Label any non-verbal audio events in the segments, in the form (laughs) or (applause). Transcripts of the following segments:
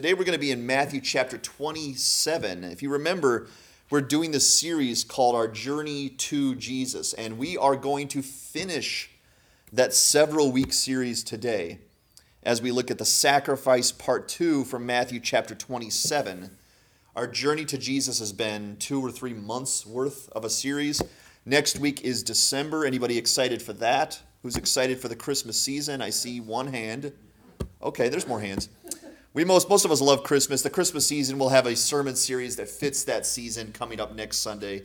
Today we're going to be in Matthew chapter 27. If you remember, we're doing this series called Our Journey to Jesus, and we are going to finish that several week series today as we look at the sacrifice part 2 from Matthew chapter 27. Our journey to Jesus has been 2 or 3 months worth of a series. Next week is December. Anybody excited for that? Who's excited for the Christmas season? I see one hand. Okay, there's more hands. We most most of us love Christmas. The Christmas season will have a sermon series that fits that season coming up next Sunday.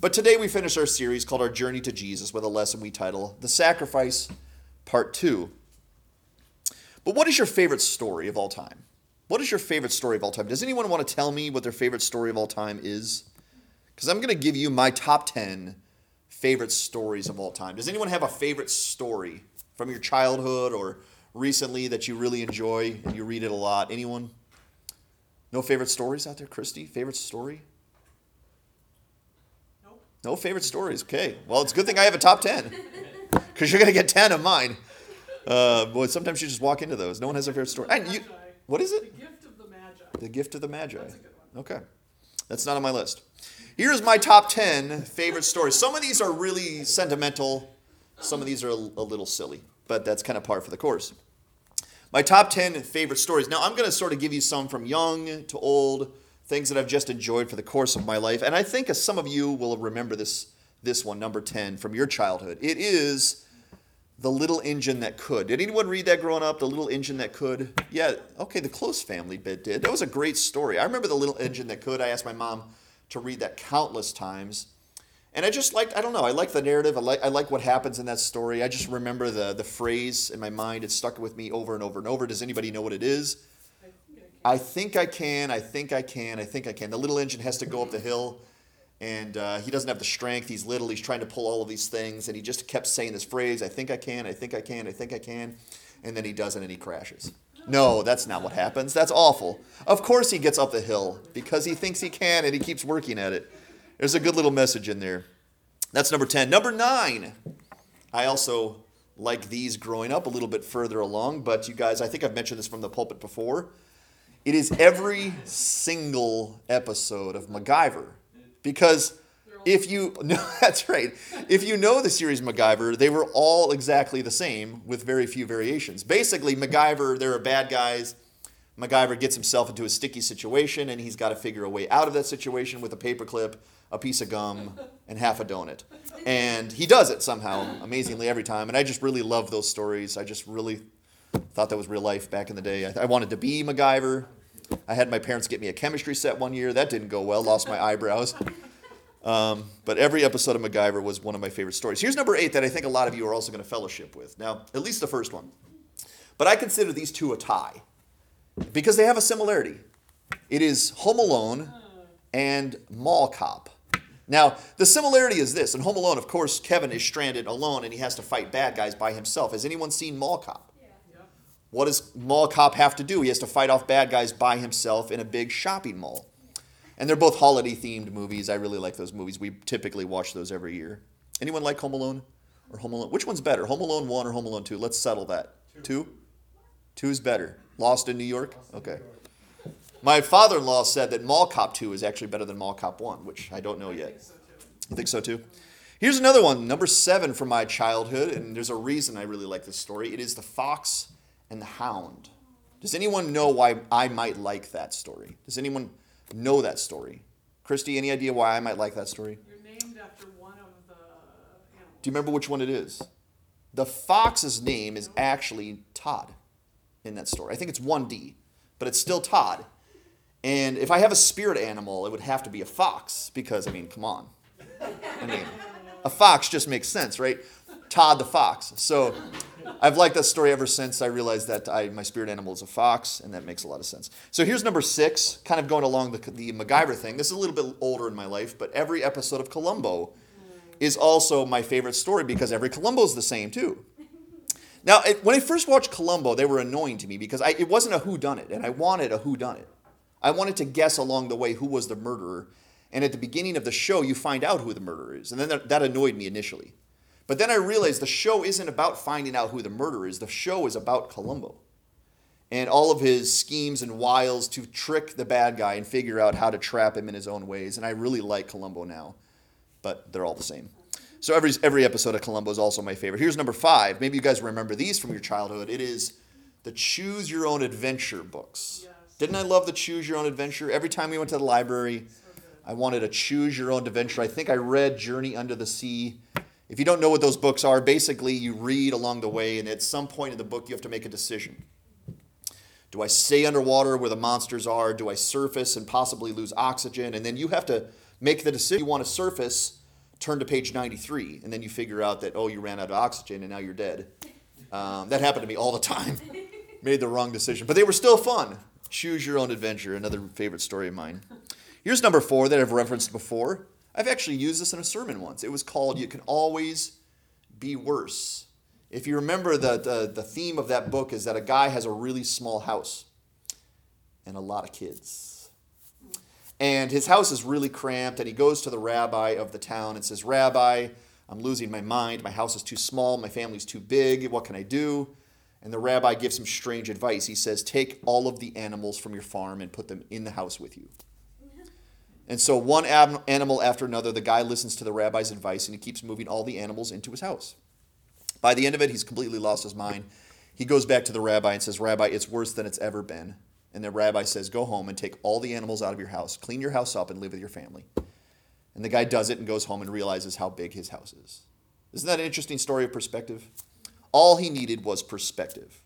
But today we finish our series called Our Journey to Jesus with a lesson we title The Sacrifice Part 2. But what is your favorite story of all time? What is your favorite story of all time? Does anyone want to tell me what their favorite story of all time is? Because I'm going to give you my top 10 favorite stories of all time. Does anyone have a favorite story from your childhood or recently that you really enjoy and you read it a lot? Anyone? No favorite stories out there, Christy? Favorite story? Nope. No favorite stories. Okay. Well, it's a good thing I have a top 10 (laughs) because you're going to get 10 of mine. Uh, boy, sometimes you just walk into those. No one has a favorite story. And you, what is The it? gift of the Magi. The Gift of the Magi. That's a good one. Okay. That's not on my list. Here's my top 10 favorite stories. Some of these are really sentimental, some of these are a, a little silly, but that's kind of par for the course. My top 10 favorite stories. Now, I'm going to sort of give you some from young to old, things that I've just enjoyed for the course of my life. And I think as some of you will remember this, this one, number 10, from your childhood. It is The Little Engine That Could. Did anyone read that growing up? The Little Engine That Could? Yeah, okay, the Close family bit did. That was a great story. I remember The Little Engine That Could. I asked my mom to read that countless times. And I just liked, I don't know, I like the narrative. I like, I like what happens in that story. I just remember the, the phrase in my mind. It stuck with me over and over and over. Does anybody know what it is? I think I can. I think I can, I think I can. The little engine has to go up the hill, and uh, he doesn't have the strength. He's little. He's trying to pull all of these things, and he just kept saying this phrase I think I can, I think I can, I think I can. And then he doesn't, and he crashes. No, that's not what happens. That's awful. Of course, he gets up the hill because he thinks he can, and he keeps working at it. There's a good little message in there. That's number 10. Number 9. I also like these growing up a little bit further along, but you guys, I think I've mentioned this from the pulpit before. It is every single episode of MacGyver. Because if you (laughs) no, that's right. If you know the series MacGyver, they were all exactly the same with very few variations. Basically, MacGyver, there are bad guys. MacGyver gets himself into a sticky situation and he's got to figure a way out of that situation with a paperclip, a piece of gum, and half a donut. And he does it somehow, amazingly every time. And I just really love those stories. I just really thought that was real life back in the day. I, I wanted to be MacGyver. I had my parents get me a chemistry set one year. That didn't go well. Lost my eyebrows. Um, but every episode of MacGyver was one of my favorite stories. Here's number eight that I think a lot of you are also going to fellowship with. Now, at least the first one. But I consider these two a tie because they have a similarity. It is Home Alone and Mall Cop. Now, the similarity is this. In Home Alone, of course, Kevin is stranded alone and he has to fight bad guys by himself. Has anyone seen Mall Cop? Yep. What does Mall Cop have to do? He has to fight off bad guys by himself in a big shopping mall. And they're both holiday themed movies. I really like those movies. We typically watch those every year. Anyone like Home Alone or Home Alone? Which one's better, Home Alone 1 or Home Alone 2? Let's settle that. 2? 2 is better. Lost in New York? Okay. My father in law said that Mall Cop 2 is actually better than Mall Cop 1, which I don't know I yet. think so too. You think so too? Here's another one, number seven from my childhood, and there's a reason I really like this story. It is The Fox and the Hound. Does anyone know why I might like that story? Does anyone know that story? Christy, any idea why I might like that story? You're named after one of the animals. Do you remember which one it is? The fox's name is actually Todd in that story. I think it's 1D, but it's still Todd. And if I have a spirit animal, it would have to be a fox because, I mean, come on. I mean, a fox just makes sense, right? Todd the fox. So I've liked that story ever since I realized that I, my spirit animal is a fox, and that makes a lot of sense. So here's number six, kind of going along the, the MacGyver thing. This is a little bit older in my life, but every episode of Columbo is also my favorite story because every Columbo is the same too. Now, it, when I first watched Columbo, they were annoying to me because I, it wasn't a who done it, and I wanted a who done it. I wanted to guess along the way who was the murderer, and at the beginning of the show, you find out who the murderer is, and then that, that annoyed me initially. But then I realized the show isn't about finding out who the murderer is. The show is about Columbo. and all of his schemes and wiles to trick the bad guy and figure out how to trap him in his own ways. And I really like Columbo now, but they're all the same. So every every episode of Columbo is also my favorite. Here's number five. Maybe you guys remember these from your childhood. It is the Choose Your Own Adventure books. Yes. Didn't I love the Choose Your Own Adventure? Every time we went to the library, I wanted a Choose Your Own Adventure. I think I read Journey Under the Sea. If you don't know what those books are, basically you read along the way, and at some point in the book, you have to make a decision. Do I stay underwater where the monsters are? Do I surface and possibly lose oxygen? And then you have to make the decision. You want to surface, turn to page 93, and then you figure out that, oh, you ran out of oxygen and now you're dead. Um, that happened to me all the time. (laughs) Made the wrong decision. But they were still fun. Choose your own adventure, another favorite story of mine. Here's number four that I've referenced before. I've actually used this in a sermon once. It was called You Can Always Be Worse. If you remember, the, the, the theme of that book is that a guy has a really small house and a lot of kids. And his house is really cramped, and he goes to the rabbi of the town and says, Rabbi, I'm losing my mind. My house is too small. My family's too big. What can I do? And the rabbi gives him strange advice. He says, Take all of the animals from your farm and put them in the house with you. And so, one ab- animal after another, the guy listens to the rabbi's advice and he keeps moving all the animals into his house. By the end of it, he's completely lost his mind. He goes back to the rabbi and says, Rabbi, it's worse than it's ever been. And the rabbi says, Go home and take all the animals out of your house, clean your house up, and live with your family. And the guy does it and goes home and realizes how big his house is. Isn't that an interesting story of perspective? All he needed was perspective.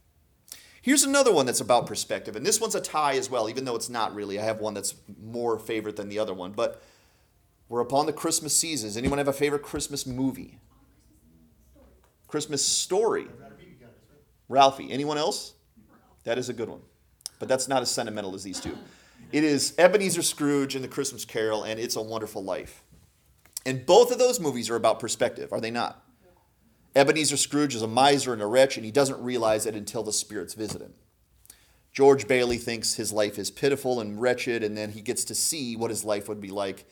Here's another one that's about perspective, and this one's a tie as well, even though it's not really. I have one that's more favorite than the other one, but we're upon the Christmas season. Does anyone have a favorite Christmas movie? Christmas story. Ralphie. Anyone else? That is a good one. But that's not as sentimental as these two. It is Ebenezer Scrooge and the Christmas Carol and It's a Wonderful Life. And both of those movies are about perspective, are they not? Ebenezer Scrooge is a miser and a wretch, and he doesn't realize it until the spirits visit him. George Bailey thinks his life is pitiful and wretched, and then he gets to see what his life would be like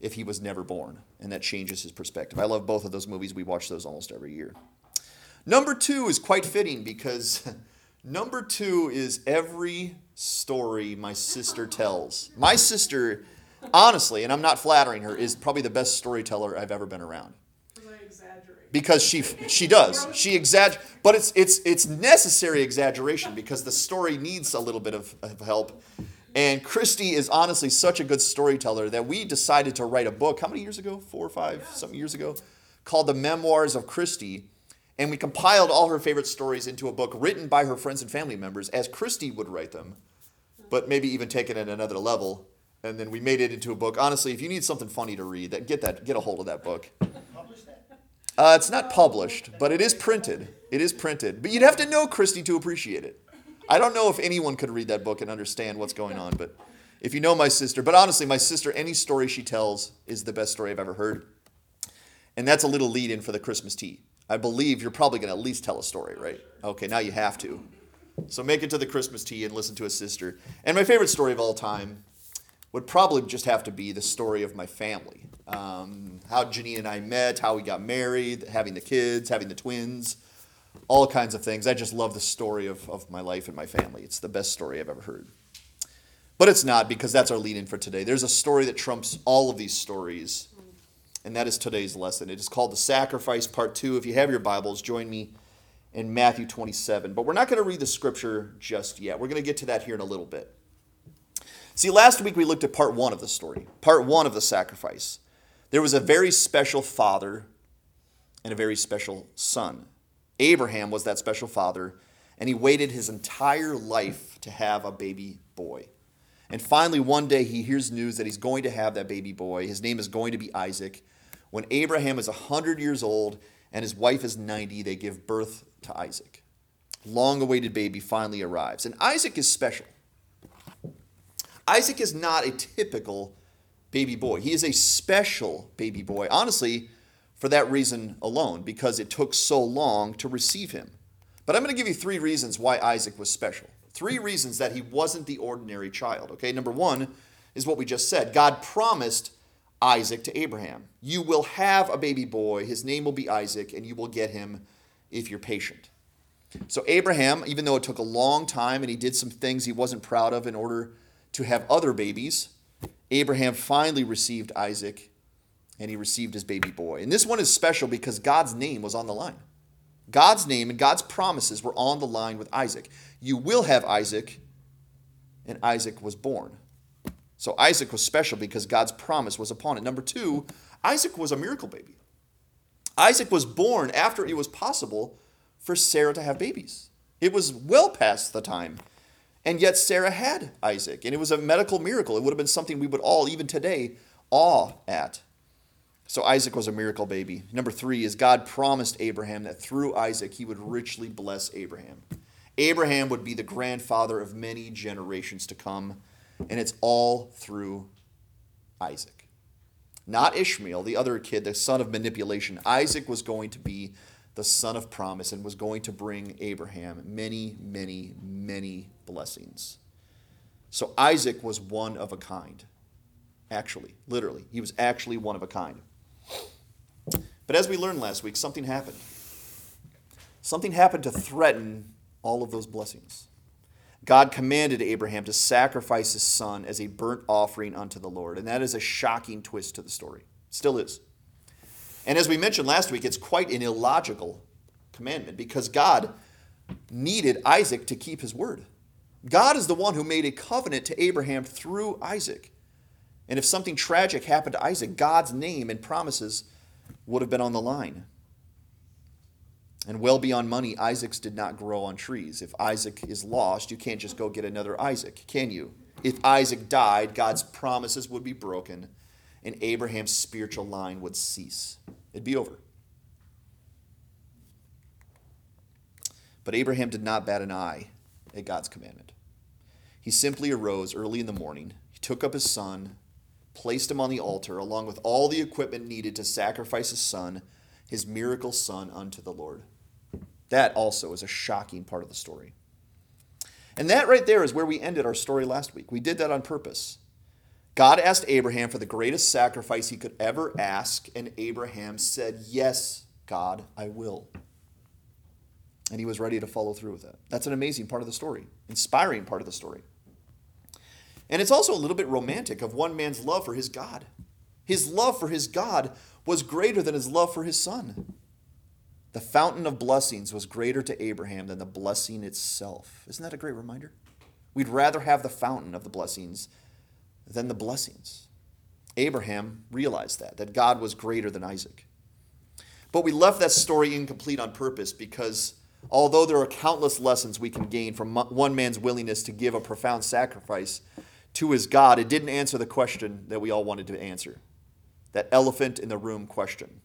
if he was never born, and that changes his perspective. I love both of those movies. We watch those almost every year. Number two is quite fitting because (laughs) number two is every story my sister tells. My sister, honestly, and I'm not flattering her, is probably the best storyteller I've ever been around. Because she she does. She exagger but it's it's it's necessary exaggeration because the story needs a little bit of, of help. And christy is honestly such a good storyteller that we decided to write a book how many years ago? Four or five something years ago? Called the memoirs of christy. And we compiled all her favorite stories into a book written by her friends and family members as christy would write them but maybe even taken it at another level. And then we made it into a book. Honestly if you need something funny to read that get that get a hold of that book uh, it's not published, but it is printed. It is printed. But you'd have to know Christy to appreciate it. I don't know if anyone could read that book and understand what's going on, but if you know my sister, but honestly, my sister, any story she tells is the best story I've ever heard. And that's a little lead in for the Christmas tea. I believe you're probably going to at least tell a story, right? Okay, now you have to. So make it to the Christmas tea and listen to a sister. And my favorite story of all time would probably just have to be the story of my family. Um, how Janine and I met, how we got married, having the kids, having the twins, all kinds of things. I just love the story of, of my life and my family. It's the best story I've ever heard. But it's not because that's our lead in for today. There's a story that trumps all of these stories, and that is today's lesson. It is called The Sacrifice, Part 2. If you have your Bibles, join me in Matthew 27. But we're not going to read the scripture just yet. We're going to get to that here in a little bit. See, last week we looked at part one of the story, part one of the sacrifice. There was a very special father and a very special son. Abraham was that special father, and he waited his entire life to have a baby boy. And finally, one day, he hears news that he's going to have that baby boy. His name is going to be Isaac. When Abraham is 100 years old and his wife is 90, they give birth to Isaac. Long awaited baby finally arrives. And Isaac is special. Isaac is not a typical baby boy. He is a special baby boy, honestly, for that reason alone, because it took so long to receive him. But I'm going to give you three reasons why Isaac was special. Three reasons that he wasn't the ordinary child. Okay, number one is what we just said God promised Isaac to Abraham. You will have a baby boy, his name will be Isaac, and you will get him if you're patient. So, Abraham, even though it took a long time and he did some things he wasn't proud of in order to have other babies, Abraham finally received Isaac and he received his baby boy. And this one is special because God's name was on the line. God's name and God's promises were on the line with Isaac. You will have Isaac, and Isaac was born. So Isaac was special because God's promise was upon it. Number two, Isaac was a miracle baby. Isaac was born after it was possible for Sarah to have babies. It was well past the time. And yet Sarah had Isaac, and it was a medical miracle. It would have been something we would all, even today, awe at. So Isaac was a miracle baby. Number three is God promised Abraham that through Isaac he would richly bless Abraham. Abraham would be the grandfather of many generations to come, and it's all through Isaac. Not Ishmael, the other kid, the son of manipulation. Isaac was going to be the son of promise and was going to bring Abraham many, many, many blessings. So Isaac was one of a kind. Actually, literally, he was actually one of a kind. But as we learned last week, something happened. Something happened to threaten all of those blessings. God commanded Abraham to sacrifice his son as a burnt offering unto the Lord. And that is a shocking twist to the story. Still is. And as we mentioned last week, it's quite an illogical commandment because God needed Isaac to keep his word. God is the one who made a covenant to Abraham through Isaac. And if something tragic happened to Isaac, God's name and promises would have been on the line. And well beyond money, Isaacs did not grow on trees. If Isaac is lost, you can't just go get another Isaac, can you? If Isaac died, God's promises would be broken and Abraham's spiritual line would cease. It'd be over. But Abraham did not bat an eye at God's commandment. He simply arose early in the morning, he took up his son, placed him on the altar, along with all the equipment needed to sacrifice his son, his miracle son, unto the Lord. That also is a shocking part of the story. And that right there is where we ended our story last week. We did that on purpose. God asked Abraham for the greatest sacrifice he could ever ask, and Abraham said, Yes, God, I will. And he was ready to follow through with it. That's an amazing part of the story, inspiring part of the story. And it's also a little bit romantic of one man's love for his God. His love for his God was greater than his love for his son. The fountain of blessings was greater to Abraham than the blessing itself. Isn't that a great reminder? We'd rather have the fountain of the blessings than the blessings. Abraham realized that, that God was greater than Isaac. But we left that story incomplete on purpose because although there are countless lessons we can gain from one man's willingness to give a profound sacrifice to his God, it didn't answer the question that we all wanted to answer that elephant in the room question.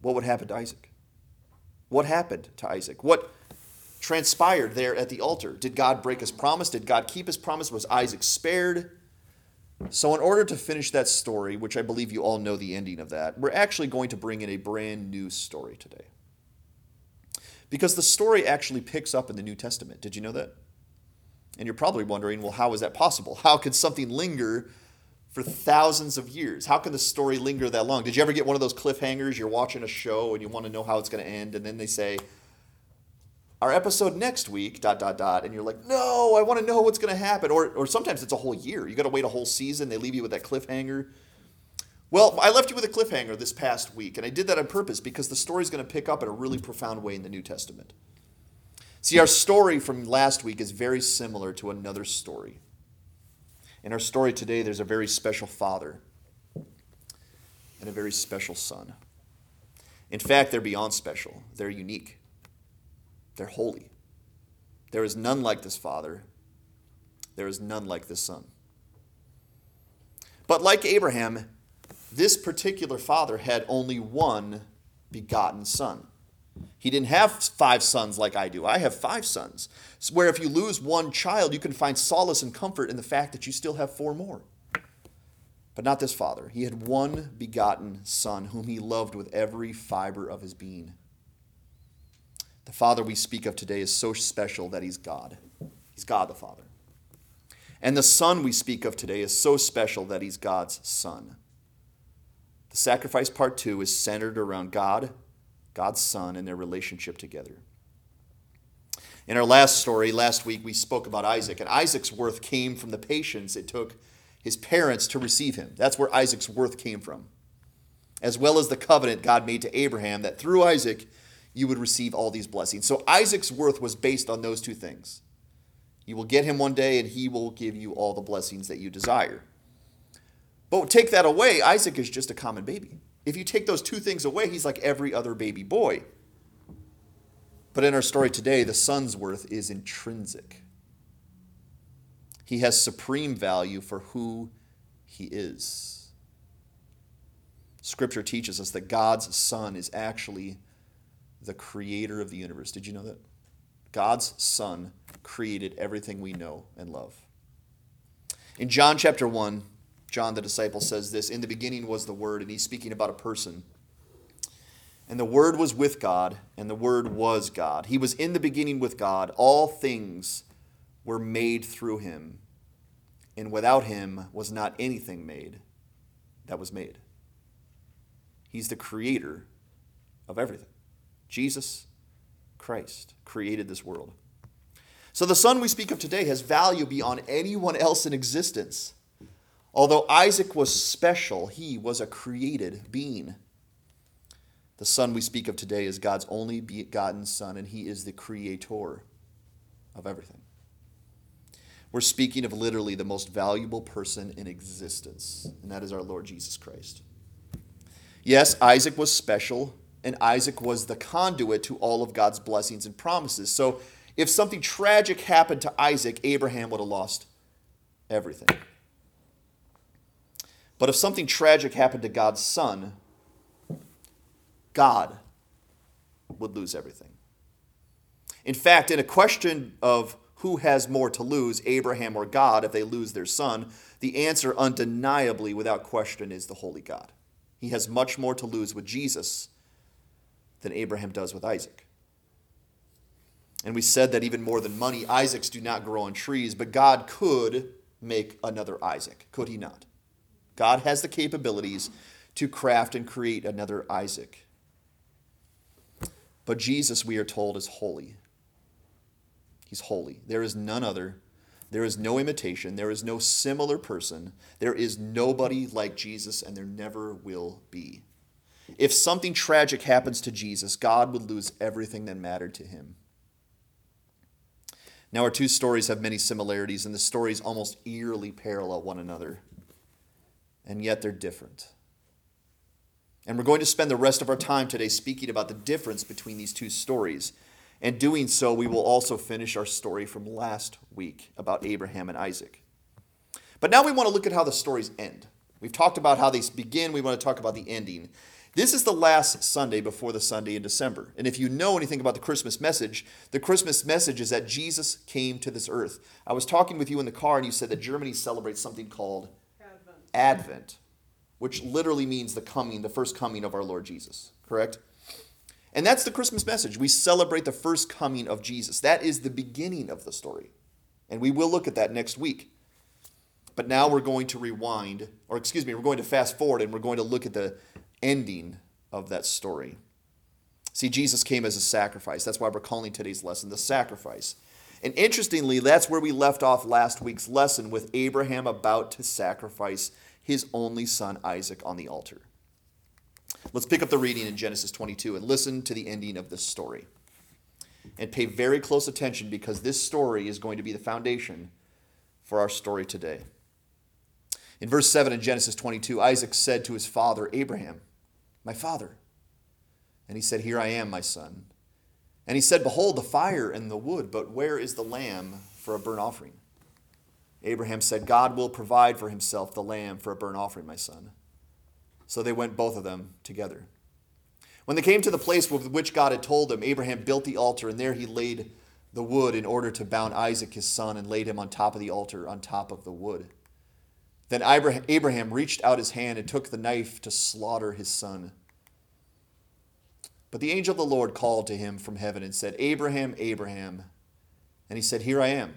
What would happen to Isaac? What happened to Isaac? What transpired there at the altar? Did God break his promise? Did God keep his promise? Was Isaac spared? So, in order to finish that story, which I believe you all know the ending of that, we're actually going to bring in a brand new story today. Because the story actually picks up in the New Testament. Did you know that? And you're probably wondering, well, how is that possible? How could something linger for thousands of years? How can the story linger that long? Did you ever get one of those cliffhangers? You're watching a show and you want to know how it's going to end, and then they say, our episode next week, dot, dot, dot, and you're like, no, I want to know what's going to happen. Or, or sometimes it's a whole year. You got to wait a whole season. They leave you with that cliffhanger. Well, I left you with a cliffhanger this past week, and I did that on purpose because the story's going to pick up in a really profound way in the New Testament. See, our story from last week is very similar to another story. In our story today, there's a very special father and a very special son. In fact, they're beyond special, they're unique, they're holy. There is none like this father, there is none like this son. But like Abraham, this particular father had only one begotten son. He didn't have five sons like I do. I have five sons. Where if you lose one child, you can find solace and comfort in the fact that you still have four more. But not this father. He had one begotten son whom he loved with every fiber of his being. The father we speak of today is so special that he's God. He's God the Father. And the son we speak of today is so special that he's God's son. The sacrifice part two is centered around God God's Son and their relationship together. In our last story, last week, we spoke about Isaac, and Isaac's worth came from the patience it took his parents to receive him. That's where Isaac's worth came from. As well as the covenant God made to Abraham that through Isaac you would receive all these blessings. So Isaac's worth was based on those two things. You will get him one day, and he will give you all the blessings that you desire. But take that away, Isaac is just a common baby. If you take those two things away, he's like every other baby boy. But in our story today, the son's worth is intrinsic. He has supreme value for who he is. Scripture teaches us that God's Son is actually the creator of the universe. Did you know that? God's Son created everything we know and love. In John chapter 1, John the disciple says this In the beginning was the Word, and he's speaking about a person. And the Word was with God, and the Word was God. He was in the beginning with God. All things were made through him, and without him was not anything made that was made. He's the creator of everything. Jesus Christ created this world. So the son we speak of today has value beyond anyone else in existence. Although Isaac was special, he was a created being. The son we speak of today is God's only begotten son, and he is the creator of everything. We're speaking of literally the most valuable person in existence, and that is our Lord Jesus Christ. Yes, Isaac was special, and Isaac was the conduit to all of God's blessings and promises. So if something tragic happened to Isaac, Abraham would have lost everything. But if something tragic happened to God's son, God would lose everything. In fact, in a question of who has more to lose, Abraham or God, if they lose their son, the answer undeniably, without question, is the Holy God. He has much more to lose with Jesus than Abraham does with Isaac. And we said that even more than money, Isaacs do not grow on trees, but God could make another Isaac, could he not? God has the capabilities to craft and create another Isaac. But Jesus, we are told, is holy. He's holy. There is none other. There is no imitation. There is no similar person. There is nobody like Jesus, and there never will be. If something tragic happens to Jesus, God would lose everything that mattered to him. Now, our two stories have many similarities, and the stories almost eerily parallel one another, and yet they're different. And we're going to spend the rest of our time today speaking about the difference between these two stories. And doing so, we will also finish our story from last week about Abraham and Isaac. But now we want to look at how the stories end. We've talked about how they begin, we want to talk about the ending. This is the last Sunday before the Sunday in December. And if you know anything about the Christmas message, the Christmas message is that Jesus came to this earth. I was talking with you in the car, and you said that Germany celebrates something called Advent. Advent, which literally means the coming, the first coming of our Lord Jesus, correct? And that's the Christmas message. We celebrate the first coming of Jesus. That is the beginning of the story. And we will look at that next week. But now we're going to rewind, or excuse me, we're going to fast forward and we're going to look at the ending of that story. See, Jesus came as a sacrifice. That's why we're calling today's lesson the sacrifice. And interestingly, that's where we left off last week's lesson with Abraham about to sacrifice his only son Isaac on the altar. Let's pick up the reading in Genesis 22 and listen to the ending of this story. And pay very close attention because this story is going to be the foundation for our story today. In verse 7 in Genesis 22, Isaac said to his father, Abraham, My father. And he said, Here I am, my son. And he said, Behold, the fire and the wood, but where is the lamb for a burnt offering? Abraham said, God will provide for himself the lamb for a burnt offering, my son. So they went both of them together. When they came to the place with which God had told them, Abraham built the altar, and there he laid the wood in order to bound Isaac his son and laid him on top of the altar, on top of the wood. Then Abraham reached out his hand and took the knife to slaughter his son. But the angel of the Lord called to him from heaven and said, Abraham, Abraham. And he said, Here I am.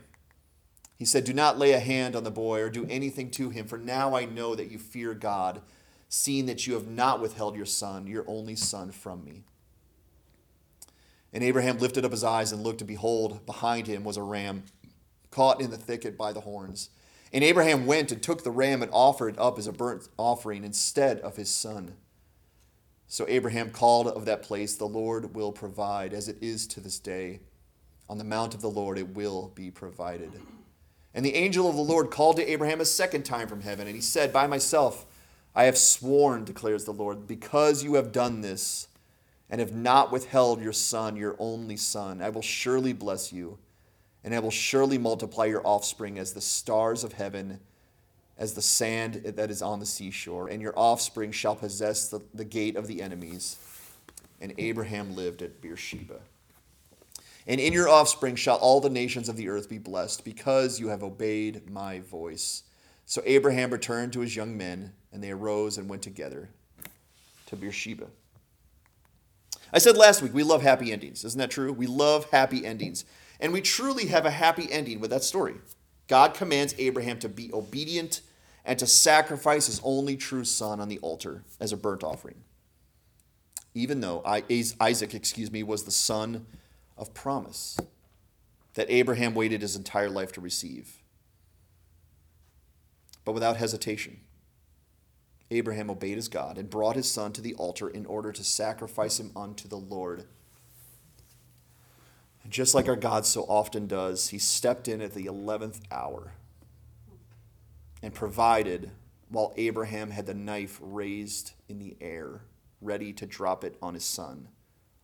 He said, Do not lay a hand on the boy or do anything to him, for now I know that you fear God seeing that you have not withheld your son, your only son, from me. And Abraham lifted up his eyes and looked, and behold, behind him was a ram caught in the thicket by the horns. And Abraham went and took the ram and offered it up as a burnt offering instead of his son. So Abraham called of that place, The Lord will provide, as it is to this day. On the mount of the Lord it will be provided. And the angel of the Lord called to Abraham a second time from heaven, and he said, By myself I have sworn, declares the Lord, because you have done this and have not withheld your son, your only son, I will surely bless you, and I will surely multiply your offspring as the stars of heaven, as the sand that is on the seashore, and your offspring shall possess the, the gate of the enemies. And Abraham lived at Beersheba. And in your offspring shall all the nations of the earth be blessed, because you have obeyed my voice. So Abraham returned to his young men, and they arose and went together to Beersheba. I said last week, we love happy endings. Isn't that true? We love happy endings. And we truly have a happy ending with that story. God commands Abraham to be obedient and to sacrifice his only true son on the altar as a burnt offering. Even though Isaac, excuse me, was the son of promise that Abraham waited his entire life to receive. But without hesitation, Abraham obeyed his God and brought his son to the altar in order to sacrifice him unto the Lord. Just like our God so often does, he stepped in at the 11th hour and provided while Abraham had the knife raised in the air, ready to drop it on his son.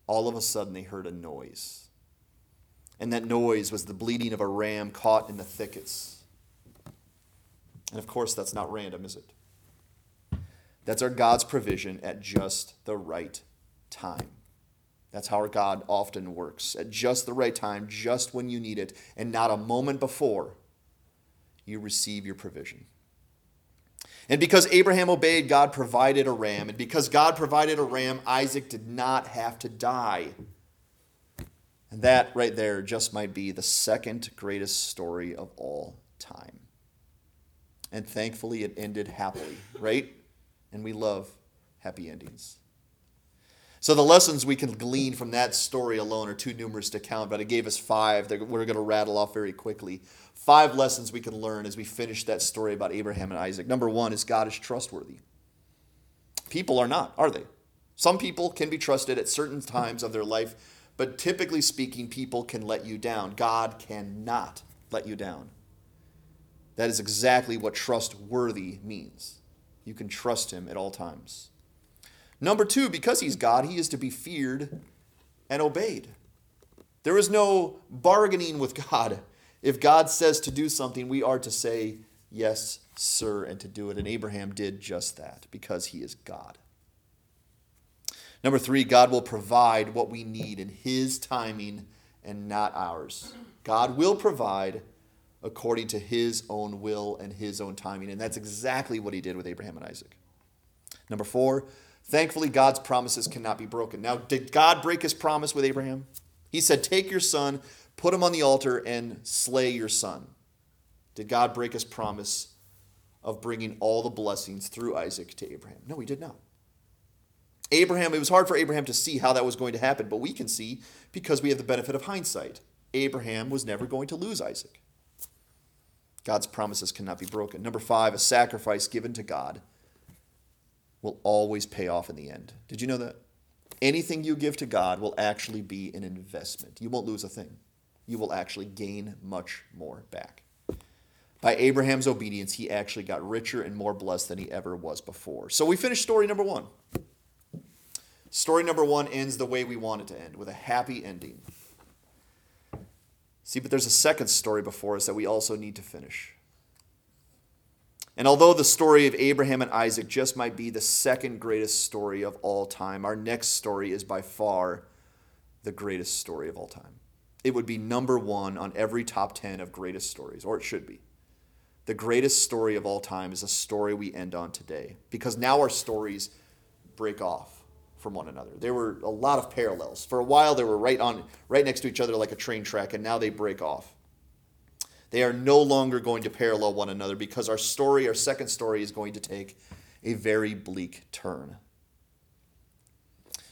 All of a sudden, they heard a noise. And that noise was the bleating of a ram caught in the thickets. And of course, that's not random, is it? That's our God's provision at just the right time. That's how God often works. At just the right time, just when you need it, and not a moment before you receive your provision. And because Abraham obeyed, God provided a ram. And because God provided a ram, Isaac did not have to die. And that right there just might be the second greatest story of all time. And thankfully, it ended happily, right? and we love happy endings. So, the lessons we can glean from that story alone are too numerous to count, but I gave us five that we're going to rattle off very quickly. Five lessons we can learn as we finish that story about Abraham and Isaac. Number one is God is trustworthy. People are not, are they? Some people can be trusted at certain times of their life, but typically speaking, people can let you down. God cannot let you down. That is exactly what trustworthy means. You can trust him at all times. Number two, because he's God, he is to be feared and obeyed. There is no bargaining with God. If God says to do something, we are to say, Yes, sir, and to do it. And Abraham did just that because he is God. Number three, God will provide what we need in his timing and not ours. God will provide according to his own will and his own timing. And that's exactly what he did with Abraham and Isaac. Number four, thankfully, God's promises cannot be broken. Now, did God break his promise with Abraham? He said, Take your son, put him on the altar, and slay your son. Did God break his promise of bringing all the blessings through Isaac to Abraham? No, he did not. Abraham, it was hard for Abraham to see how that was going to happen, but we can see because we have the benefit of hindsight. Abraham was never going to lose Isaac. God's promises cannot be broken. Number five, a sacrifice given to God will always pay off in the end. Did you know that? Anything you give to God will actually be an investment. You won't lose a thing, you will actually gain much more back. By Abraham's obedience, he actually got richer and more blessed than he ever was before. So we finished story number one. Story number one ends the way we want it to end, with a happy ending. See, but there's a second story before us that we also need to finish. And although the story of Abraham and Isaac just might be the second greatest story of all time, our next story is by far the greatest story of all time. It would be number one on every top 10 of greatest stories, or it should be. The greatest story of all time is a story we end on today, because now our stories break off from one another. There were a lot of parallels. For a while, they were right on, right next to each other like a train track, and now they break off. They are no longer going to parallel one another because our story, our second story, is going to take a very bleak turn.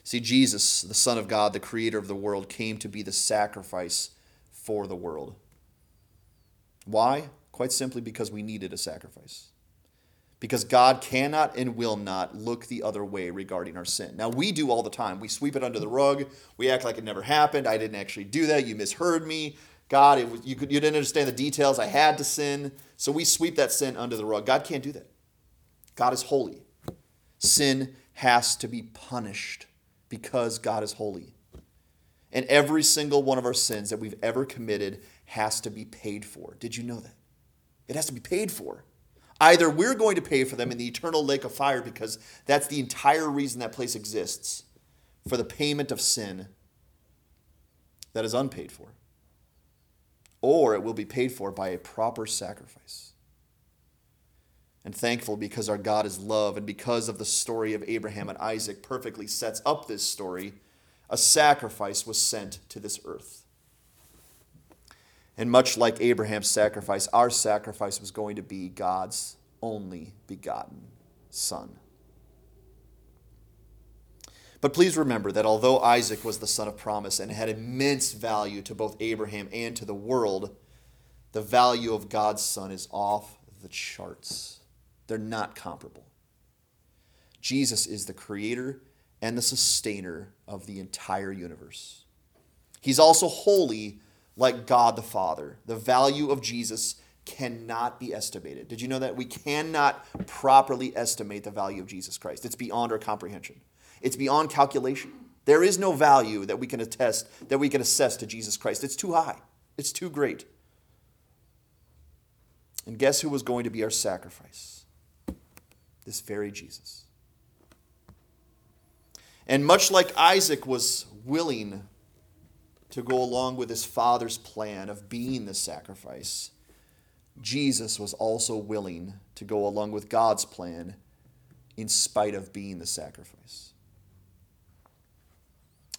See, Jesus, the Son of God, the creator of the world, came to be the sacrifice for the world. Why? Quite simply because we needed a sacrifice. Because God cannot and will not look the other way regarding our sin. Now, we do all the time. We sweep it under the rug. We act like it never happened. I didn't actually do that. You misheard me. God, it was, you, could, you didn't understand the details. I had to sin. So we sweep that sin under the rug. God can't do that. God is holy. Sin has to be punished because God is holy. And every single one of our sins that we've ever committed has to be paid for. Did you know that? It has to be paid for. Either we're going to pay for them in the eternal lake of fire because that's the entire reason that place exists for the payment of sin that is unpaid for, or it will be paid for by a proper sacrifice. And thankful because our God is love, and because of the story of Abraham and Isaac perfectly sets up this story, a sacrifice was sent to this earth. And much like Abraham's sacrifice, our sacrifice was going to be God's only begotten Son. But please remember that although Isaac was the son of promise and had immense value to both Abraham and to the world, the value of God's Son is off the charts. They're not comparable. Jesus is the creator and the sustainer of the entire universe. He's also holy like God the Father. The value of Jesus cannot be estimated. Did you know that? We cannot properly estimate the value of Jesus Christ. It's beyond our comprehension. It's beyond calculation. There is no value that we can attest, that we can assess to Jesus Christ. It's too high. It's too great. And guess who was going to be our sacrifice? This very Jesus. And much like Isaac was willing to go along with his father's plan of being the sacrifice, Jesus was also willing to go along with God's plan in spite of being the sacrifice.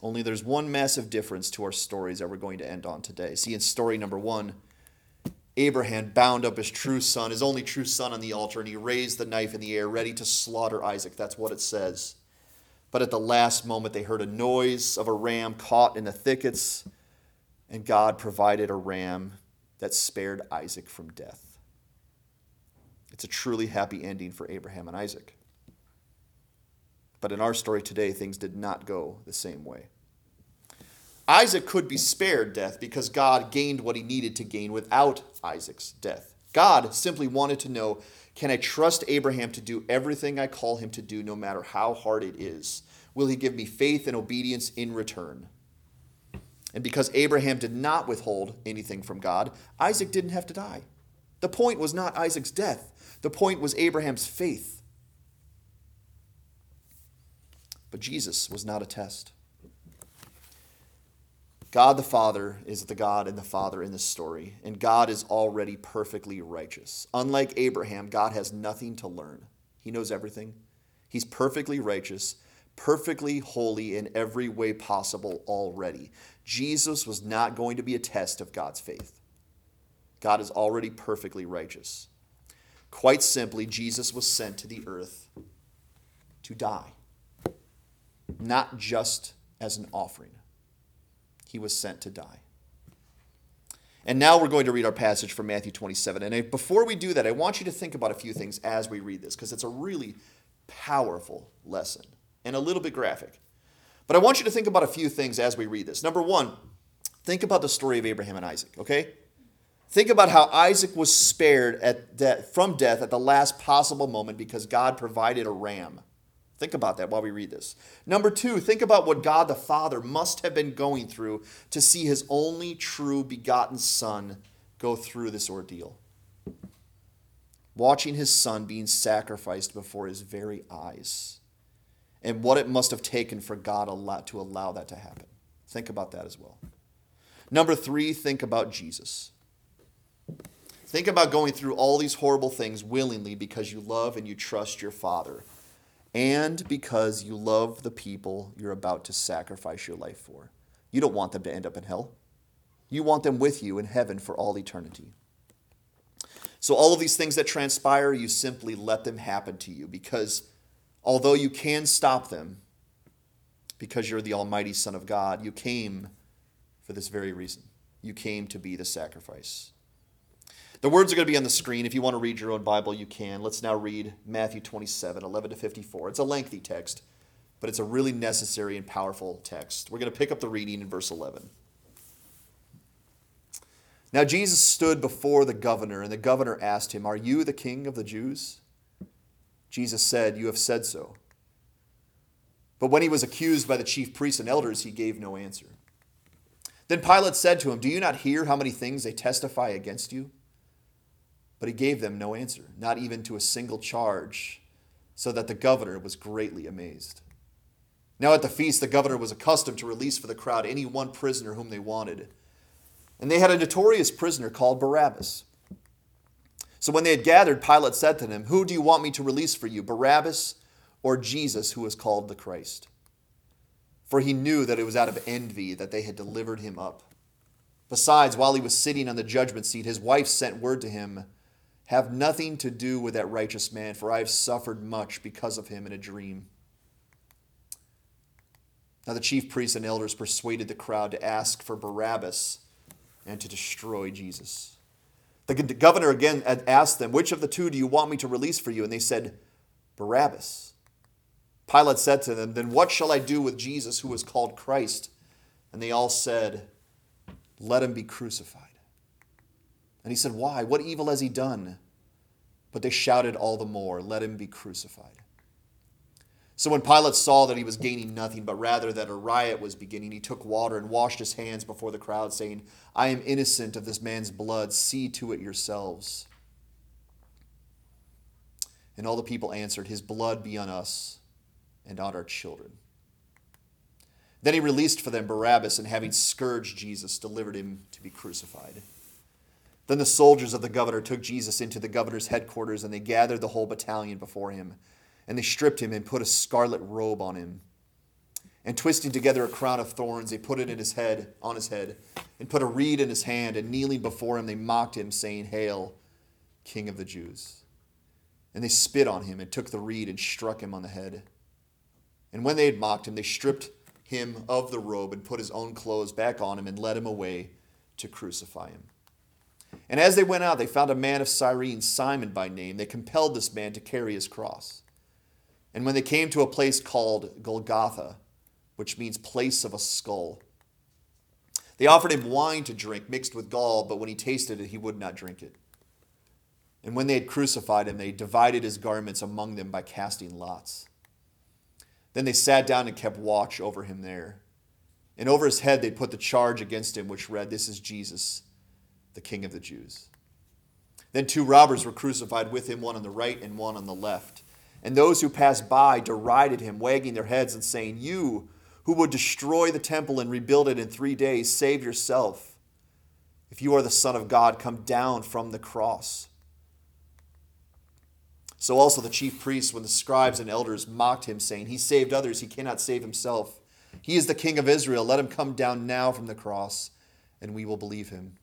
Only there's one massive difference to our stories that we're going to end on today. See, in story number one, Abraham bound up his true son, his only true son, on the altar, and he raised the knife in the air, ready to slaughter Isaac. That's what it says. But at the last moment, they heard a noise of a ram caught in the thickets, and God provided a ram that spared Isaac from death. It's a truly happy ending for Abraham and Isaac. But in our story today, things did not go the same way. Isaac could be spared death because God gained what he needed to gain without Isaac's death. God simply wanted to know can I trust Abraham to do everything I call him to do, no matter how hard it is? Will he give me faith and obedience in return? And because Abraham did not withhold anything from God, Isaac didn't have to die. The point was not Isaac's death, the point was Abraham's faith. But Jesus was not a test. God the Father is the God and the Father in this story, and God is already perfectly righteous. Unlike Abraham, God has nothing to learn. He knows everything. He's perfectly righteous, perfectly holy in every way possible already. Jesus was not going to be a test of God's faith. God is already perfectly righteous. Quite simply, Jesus was sent to the earth to die, not just as an offering he was sent to die. And now we're going to read our passage from Matthew 27. And before we do that, I want you to think about a few things as we read this, because it's a really powerful lesson and a little bit graphic. But I want you to think about a few things as we read this. Number one, think about the story of Abraham and Isaac, okay? Think about how Isaac was spared at from death at the last possible moment because God provided a ram. Think about that while we read this. Number two, think about what God the Father must have been going through to see his only true begotten Son go through this ordeal. Watching his son being sacrificed before his very eyes, and what it must have taken for God a lot to allow that to happen. Think about that as well. Number three, think about Jesus. Think about going through all these horrible things willingly because you love and you trust your Father and because you love the people you're about to sacrifice your life for. You don't want them to end up in hell. You want them with you in heaven for all eternity. So, all of these things that transpire, you simply let them happen to you because although you can stop them, because you're the Almighty Son of God. You came for this very reason. You came to be the sacrifice. The words are going to be on the screen. If you want to read your own Bible, you can. Let's now read Matthew 27, 11 to 54. It's a lengthy text, but it's a really necessary and powerful text. We're going to pick up the reading in verse 11. Now Jesus stood before the governor, and the governor asked him, Are you the king of the Jews? Jesus said, You have said so. But when he was accused by the chief priests and elders, he gave no answer. Then Pilate said to him, Do you not hear how many things they testify against you? But he gave them no answer, not even to a single charge, so that the governor was greatly amazed. Now at the feast, the governor was accustomed to release for the crowd any one prisoner whom they wanted. And they had a notorious prisoner called Barabbas. So when they had gathered, Pilate said to them, Who do you want me to release for you, Barabbas or Jesus, who is called the Christ? For he knew that it was out of envy that they had delivered him up. Besides, while he was sitting on the judgment seat, his wife sent word to him have nothing to do with that righteous man, for I have suffered much because of him in a dream. Now the chief priests and elders persuaded the crowd to ask for Barabbas and to destroy Jesus. The governor again asked them, Which of the two do you want me to release for you? And they said, Barabbas. Pilate said to them, Then what shall I do with Jesus who is called Christ? And they all said, Let him be crucified. And he said, Why? What evil has he done? But they shouted all the more, Let him be crucified. So when Pilate saw that he was gaining nothing, but rather that a riot was beginning, he took water and washed his hands before the crowd, saying, I am innocent of this man's blood. See to it yourselves. And all the people answered, His blood be on us and on our children. Then he released for them Barabbas, and having scourged Jesus, delivered him to be crucified. Then the soldiers of the governor took Jesus into the governor's headquarters, and they gathered the whole battalion before him. And they stripped him and put a scarlet robe on him. And twisting together a crown of thorns, they put it in his head, on his head, and put a reed in his hand, and kneeling before him, they mocked him, saying, Hail, King of the Jews. And they spit on him and took the reed and struck him on the head. And when they had mocked him, they stripped him of the robe and put his own clothes back on him and led him away to crucify him. And as they went out, they found a man of Cyrene, Simon by name. They compelled this man to carry his cross. And when they came to a place called Golgotha, which means place of a skull, they offered him wine to drink mixed with gall, but when he tasted it, he would not drink it. And when they had crucified him, they divided his garments among them by casting lots. Then they sat down and kept watch over him there. And over his head they put the charge against him, which read, This is Jesus the King of the Jews. Then two robbers were crucified with him, one on the right and one on the left. And those who passed by derided him, wagging their heads and saying, You who would destroy the temple and rebuild it in three days, save yourself. If you are the Son of God, come down from the cross. So also the chief priests, when the scribes and elders mocked him, saying, He saved others, he cannot save himself. He is the King of Israel. Let him come down now from the cross, and we will believe him.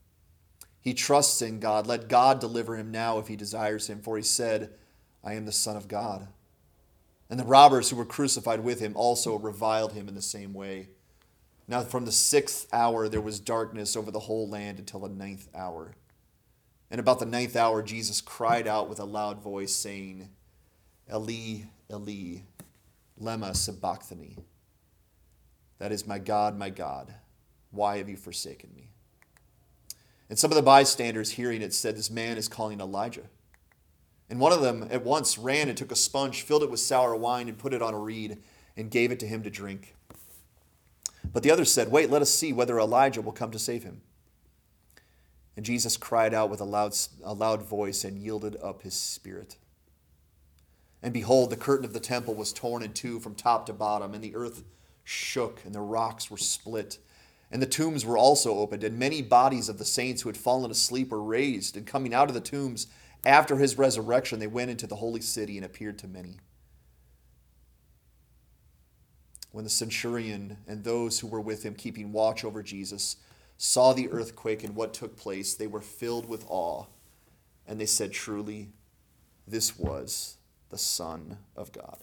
He trusts in God. Let God deliver him now if he desires him, for he said, I am the Son of God. And the robbers who were crucified with him also reviled him in the same way. Now, from the sixth hour, there was darkness over the whole land until the ninth hour. And about the ninth hour, Jesus cried out with a loud voice, saying, Eli, Eli, lema sabachthani. That is, my God, my God, why have you forsaken me? And some of the bystanders hearing it said, This man is calling Elijah. And one of them at once ran and took a sponge, filled it with sour wine, and put it on a reed, and gave it to him to drink. But the others said, Wait, let us see whether Elijah will come to save him. And Jesus cried out with a loud, a loud voice and yielded up his spirit. And behold, the curtain of the temple was torn in two from top to bottom, and the earth shook, and the rocks were split and the tombs were also opened, and many bodies of the saints who had fallen asleep were raised. And coming out of the tombs after his resurrection, they went into the holy city and appeared to many. When the centurion and those who were with him, keeping watch over Jesus, saw the earthquake and what took place, they were filled with awe. And they said, Truly, this was the Son of God.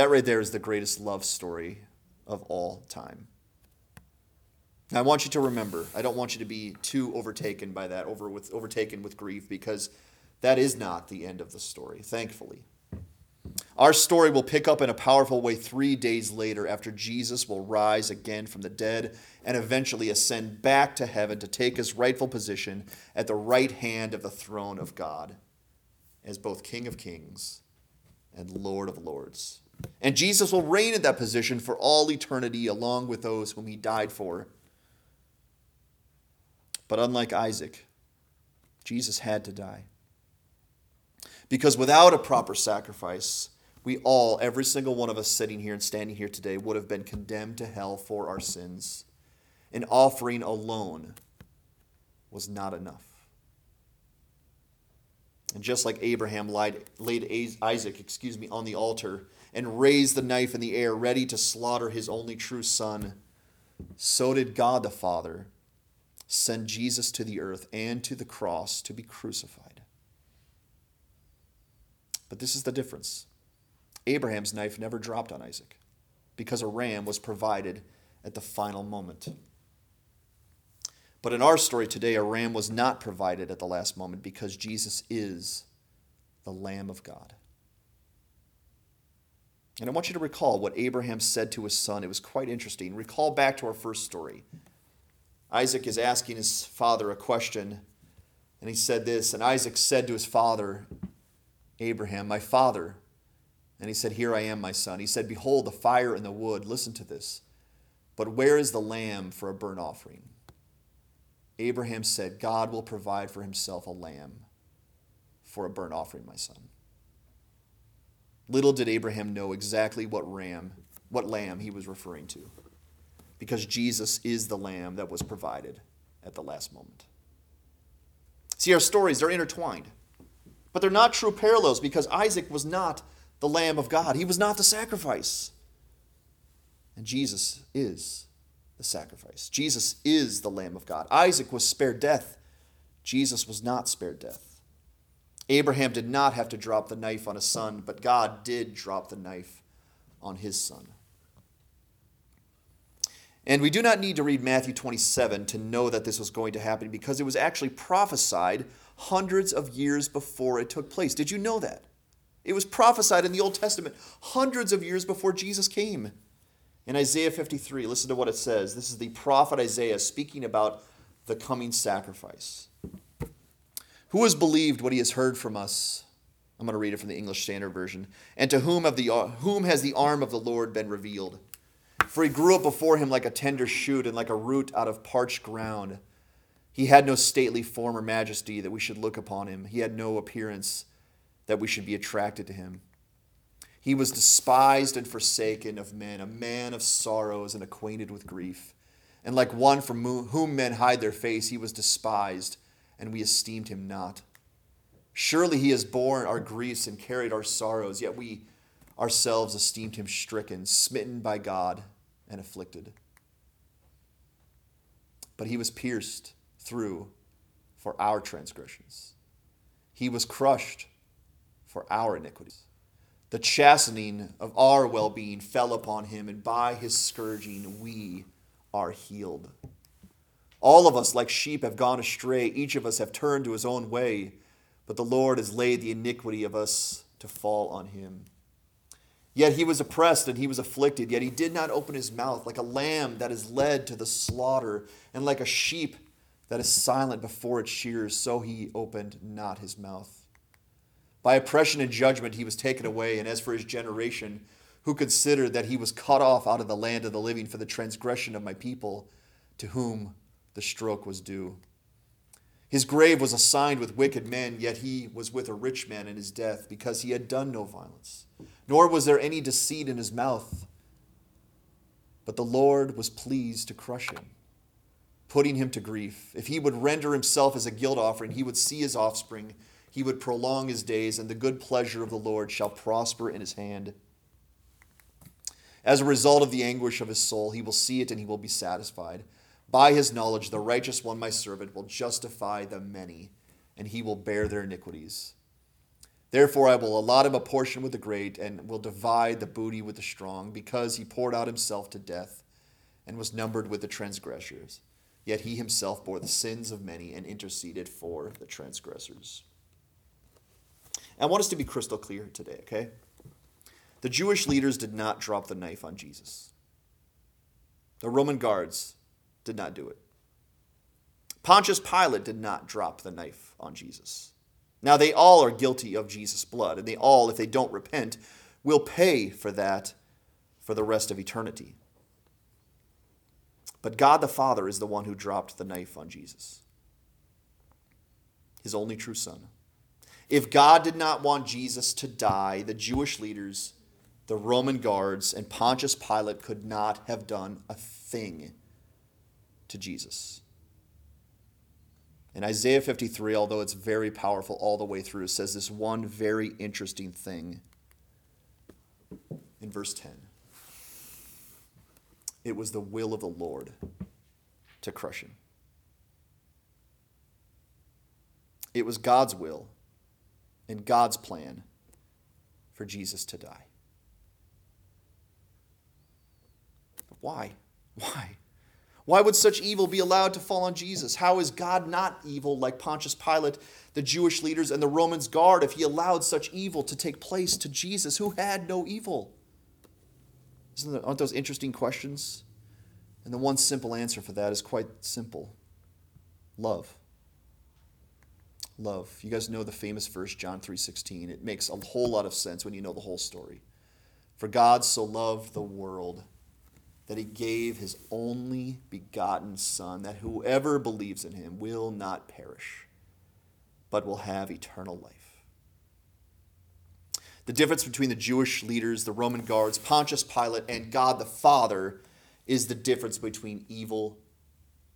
That right there is the greatest love story of all time. Now, I want you to remember, I don't want you to be too overtaken by that, over with, overtaken with grief, because that is not the end of the story, thankfully. Our story will pick up in a powerful way three days later after Jesus will rise again from the dead and eventually ascend back to heaven to take his rightful position at the right hand of the throne of God as both King of Kings and Lord of Lords. And Jesus will reign in that position for all eternity along with those whom he died for. But unlike Isaac, Jesus had to die. Because without a proper sacrifice, we all, every single one of us sitting here and standing here today, would have been condemned to hell for our sins. An offering alone was not enough. And just like Abraham laid, laid Isaac, excuse me, on the altar and raised the knife in the air, ready to slaughter his only true son, so did God the Father send Jesus to the earth and to the cross to be crucified. But this is the difference. Abraham's knife never dropped on Isaac because a ram was provided at the final moment. But in our story today, a ram was not provided at the last moment because Jesus is the Lamb of God. And I want you to recall what Abraham said to his son. It was quite interesting. Recall back to our first story. Isaac is asking his father a question, and he said this And Isaac said to his father, Abraham, My father. And he said, Here I am, my son. He said, Behold, the fire and the wood. Listen to this. But where is the lamb for a burnt offering? Abraham said, God will provide for himself a lamb for a burnt offering, my son. Little did Abraham know exactly what ram, what lamb he was referring to, because Jesus is the lamb that was provided at the last moment. See, our stories, they're intertwined, but they're not true parallels because Isaac was not the Lamb of God. He was not the sacrifice. And Jesus is the sacrifice. Jesus is the Lamb of God. Isaac was spared death. Jesus was not spared death. Abraham did not have to drop the knife on his son, but God did drop the knife on his son. And we do not need to read Matthew 27 to know that this was going to happen because it was actually prophesied hundreds of years before it took place. Did you know that? It was prophesied in the Old Testament hundreds of years before Jesus came. In Isaiah 53, listen to what it says. This is the prophet Isaiah speaking about the coming sacrifice. Who has believed what he has heard from us? I'm going to read it from the English Standard Version. And to whom, of the, whom has the arm of the Lord been revealed? For he grew up before him like a tender shoot and like a root out of parched ground. He had no stately form or majesty that we should look upon him. He had no appearance that we should be attracted to him. He was despised and forsaken of men, a man of sorrows and acquainted with grief. And like one from whom men hide their face, he was despised, and we esteemed him not. Surely he has borne our griefs and carried our sorrows, yet we ourselves esteemed him stricken, smitten by God, and afflicted. But he was pierced through for our transgressions, he was crushed for our iniquities. The chastening of our well being fell upon him, and by his scourging we are healed. All of us, like sheep, have gone astray. Each of us have turned to his own way, but the Lord has laid the iniquity of us to fall on him. Yet he was oppressed and he was afflicted, yet he did not open his mouth, like a lamb that is led to the slaughter, and like a sheep that is silent before its shears, so he opened not his mouth. By oppression and judgment he was taken away. And as for his generation, who considered that he was cut off out of the land of the living for the transgression of my people, to whom the stroke was due. His grave was assigned with wicked men, yet he was with a rich man in his death, because he had done no violence, nor was there any deceit in his mouth. But the Lord was pleased to crush him, putting him to grief. If he would render himself as a guilt offering, he would see his offspring he would prolong his days, and the good pleasure of the Lord shall prosper in his hand. As a result of the anguish of his soul, he will see it and he will be satisfied. By his knowledge, the righteous one, my servant, will justify the many, and he will bear their iniquities. Therefore, I will allot him a portion with the great, and will divide the booty with the strong, because he poured out himself to death, and was numbered with the transgressors. Yet he himself bore the sins of many, and interceded for the transgressors. I want us to be crystal clear today, okay? The Jewish leaders did not drop the knife on Jesus. The Roman guards did not do it. Pontius Pilate did not drop the knife on Jesus. Now, they all are guilty of Jesus' blood, and they all, if they don't repent, will pay for that for the rest of eternity. But God the Father is the one who dropped the knife on Jesus, his only true Son. If God did not want Jesus to die, the Jewish leaders, the Roman guards, and Pontius Pilate could not have done a thing to Jesus. In Isaiah 53, although it's very powerful all the way through, says this one very interesting thing in verse 10. It was the will of the Lord to crush him. It was God's will and God's plan for Jesus to die. But why? (laughs) Why? Why would such evil be allowed to fall on Jesus? How is God not evil like Pontius Pilate, the Jewish leaders, and the Romans' guard if he allowed such evil to take place to Jesus, who had no evil? Aren't those interesting questions? And the one simple answer for that is quite simple love. Love. You guys know the famous verse, John 3.16. It makes a whole lot of sense when you know the whole story. For God so loved the world that he gave his only begotten Son, that whoever believes in him will not perish, but will have eternal life. The difference between the Jewish leaders, the Roman guards, Pontius Pilate, and God the Father is the difference between evil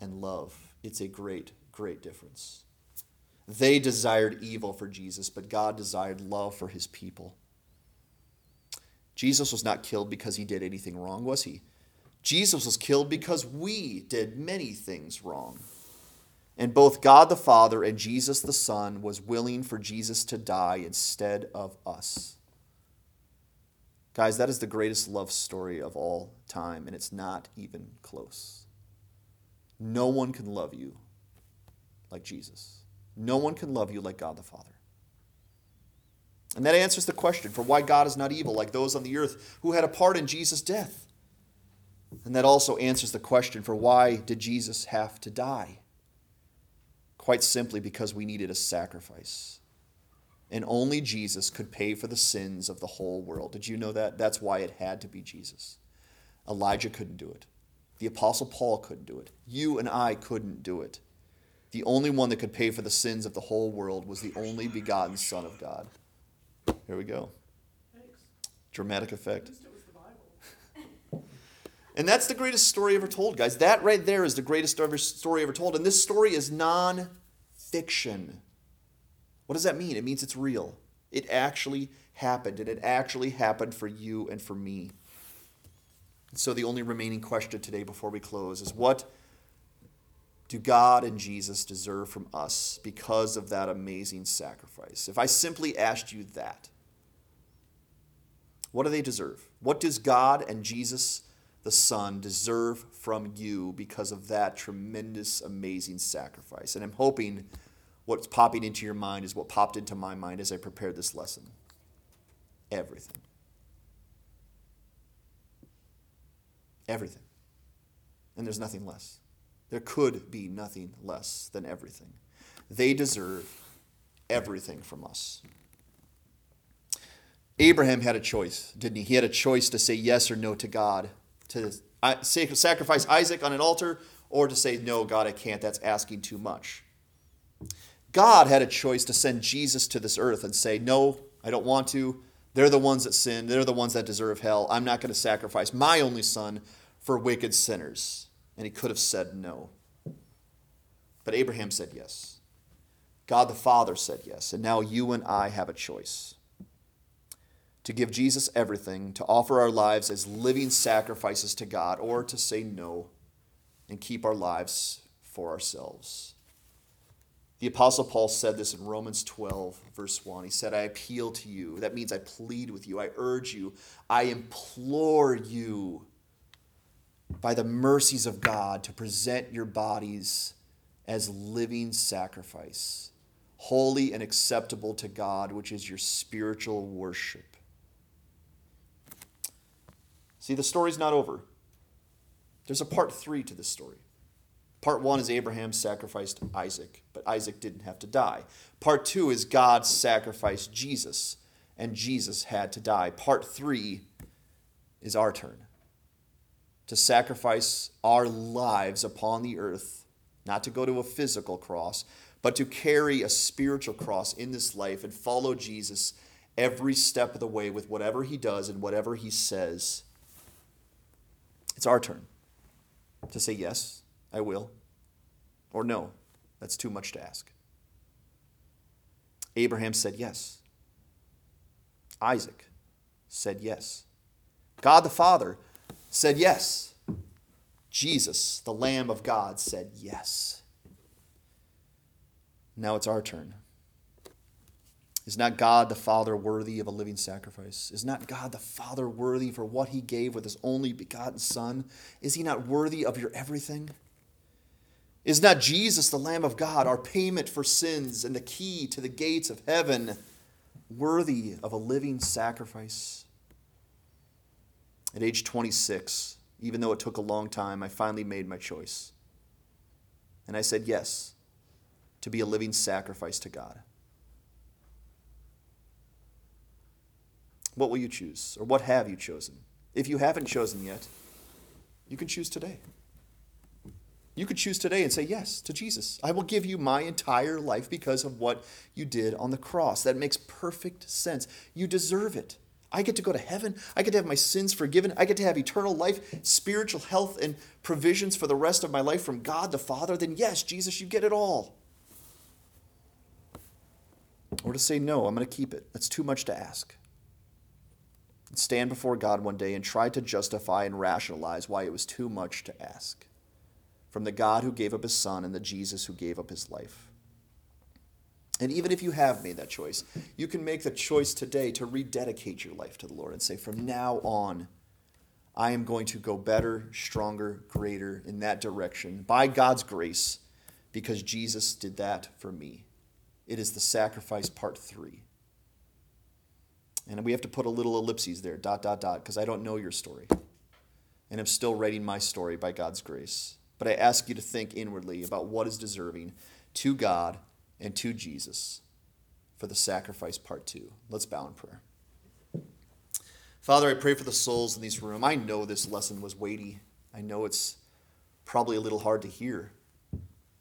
and love. It's a great, great difference. They desired evil for Jesus, but God desired love for his people. Jesus was not killed because he did anything wrong, was he? Jesus was killed because we did many things wrong. And both God the Father and Jesus the Son was willing for Jesus to die instead of us. Guys, that is the greatest love story of all time, and it's not even close. No one can love you like Jesus. No one can love you like God the Father. And that answers the question for why God is not evil like those on the earth who had a part in Jesus' death. And that also answers the question for why did Jesus have to die? Quite simply because we needed a sacrifice. And only Jesus could pay for the sins of the whole world. Did you know that? That's why it had to be Jesus. Elijah couldn't do it. The Apostle Paul couldn't do it. You and I couldn't do it. The only one that could pay for the sins of the whole world was the only begotten Son of God. Here we go. Dramatic effect. At least it was the Bible. And that's the greatest story ever told, guys. That right there is the greatest story ever told. And this story is non fiction. What does that mean? It means it's real. It actually happened, and it actually happened for you and for me. So, the only remaining question today before we close is what do God and Jesus deserve from us because of that amazing sacrifice? If I simply asked you that, what do they deserve? What does God and Jesus the Son deserve from you because of that tremendous, amazing sacrifice? And I'm hoping what's popping into your mind is what popped into my mind as I prepared this lesson everything. Everything. And there's nothing less. There could be nothing less than everything. They deserve everything from us. Abraham had a choice, didn't he? He had a choice to say yes or no to God, to sacrifice Isaac on an altar, or to say, no, God, I can't. That's asking too much. God had a choice to send Jesus to this earth and say, no, I don't want to. They're the ones that sin. They're the ones that deserve hell. I'm not going to sacrifice my only son for wicked sinners. And he could have said no. But Abraham said yes. God the Father said yes. And now you and I have a choice to give Jesus everything, to offer our lives as living sacrifices to God, or to say no and keep our lives for ourselves. The Apostle Paul said this in Romans 12, verse 1. He said, I appeal to you. That means I plead with you. I urge you. I implore you by the mercies of God to present your bodies as living sacrifice, holy and acceptable to God, which is your spiritual worship. See, the story's not over. There's a part three to this story. Part one is Abraham sacrificed Isaac, but Isaac didn't have to die. Part two is God sacrificed Jesus, and Jesus had to die. Part three is our turn to sacrifice our lives upon the earth, not to go to a physical cross, but to carry a spiritual cross in this life and follow Jesus every step of the way with whatever he does and whatever he says. It's our turn to say, Yes, I will, or No, that's too much to ask. Abraham said yes. Isaac said yes. God the Father said yes. Jesus, the Lamb of God, said yes. Now it's our turn. Is not God the Father worthy of a living sacrifice? Is not God the Father worthy for what he gave with his only begotten Son? Is he not worthy of your everything? Is not Jesus, the Lamb of God, our payment for sins and the key to the gates of heaven, worthy of a living sacrifice? At age 26, even though it took a long time, I finally made my choice. And I said yes to be a living sacrifice to God. What will you choose? Or what have you chosen? If you haven't chosen yet, you can choose today. You could choose today and say yes to Jesus. I will give you my entire life because of what you did on the cross. That makes perfect sense. You deserve it. I get to go to heaven. I get to have my sins forgiven. I get to have eternal life, spiritual health, and provisions for the rest of my life from God the Father. Then, yes, Jesus, you get it all. Or to say, no, I'm going to keep it. That's too much to ask. And stand before God one day and try to justify and rationalize why it was too much to ask from the God who gave up his son and the Jesus who gave up his life. And even if you have made that choice, you can make the choice today to rededicate your life to the Lord and say, from now on, I am going to go better, stronger, greater in that direction by God's grace because Jesus did that for me. It is the sacrifice part three. And we have to put a little ellipses there, dot, dot, dot, because I don't know your story. And I'm still writing my story by God's grace. But I ask you to think inwardly about what is deserving to God and to Jesus for the sacrifice part two. Let's bow in prayer. Father, I pray for the souls in this room. I know this lesson was weighty. I know it's probably a little hard to hear.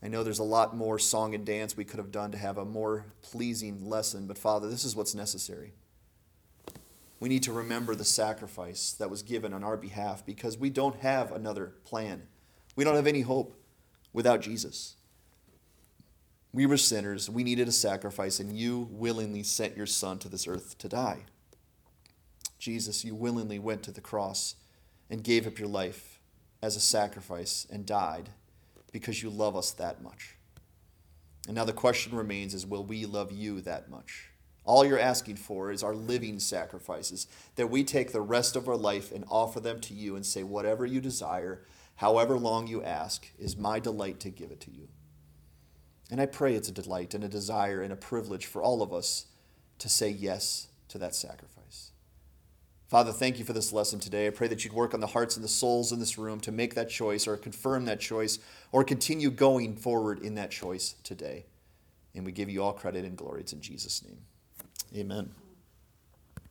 I know there's a lot more song and dance we could have done to have a more pleasing lesson, but Father, this is what's necessary. We need to remember the sacrifice that was given on our behalf because we don't have another plan. We don't have any hope without Jesus. We were sinners. We needed a sacrifice, and you willingly sent your Son to this earth to die. Jesus, you willingly went to the cross and gave up your life as a sacrifice and died because you love us that much. And now the question remains is will we love you that much? All you're asking for is our living sacrifices, that we take the rest of our life and offer them to you and say, whatever you desire, however long you ask, is my delight to give it to you. And I pray it's a delight and a desire and a privilege for all of us to say yes to that sacrifice. Father, thank you for this lesson today. I pray that you'd work on the hearts and the souls in this room to make that choice or confirm that choice or continue going forward in that choice today. And we give you all credit and glory. It's in Jesus' name. Amen.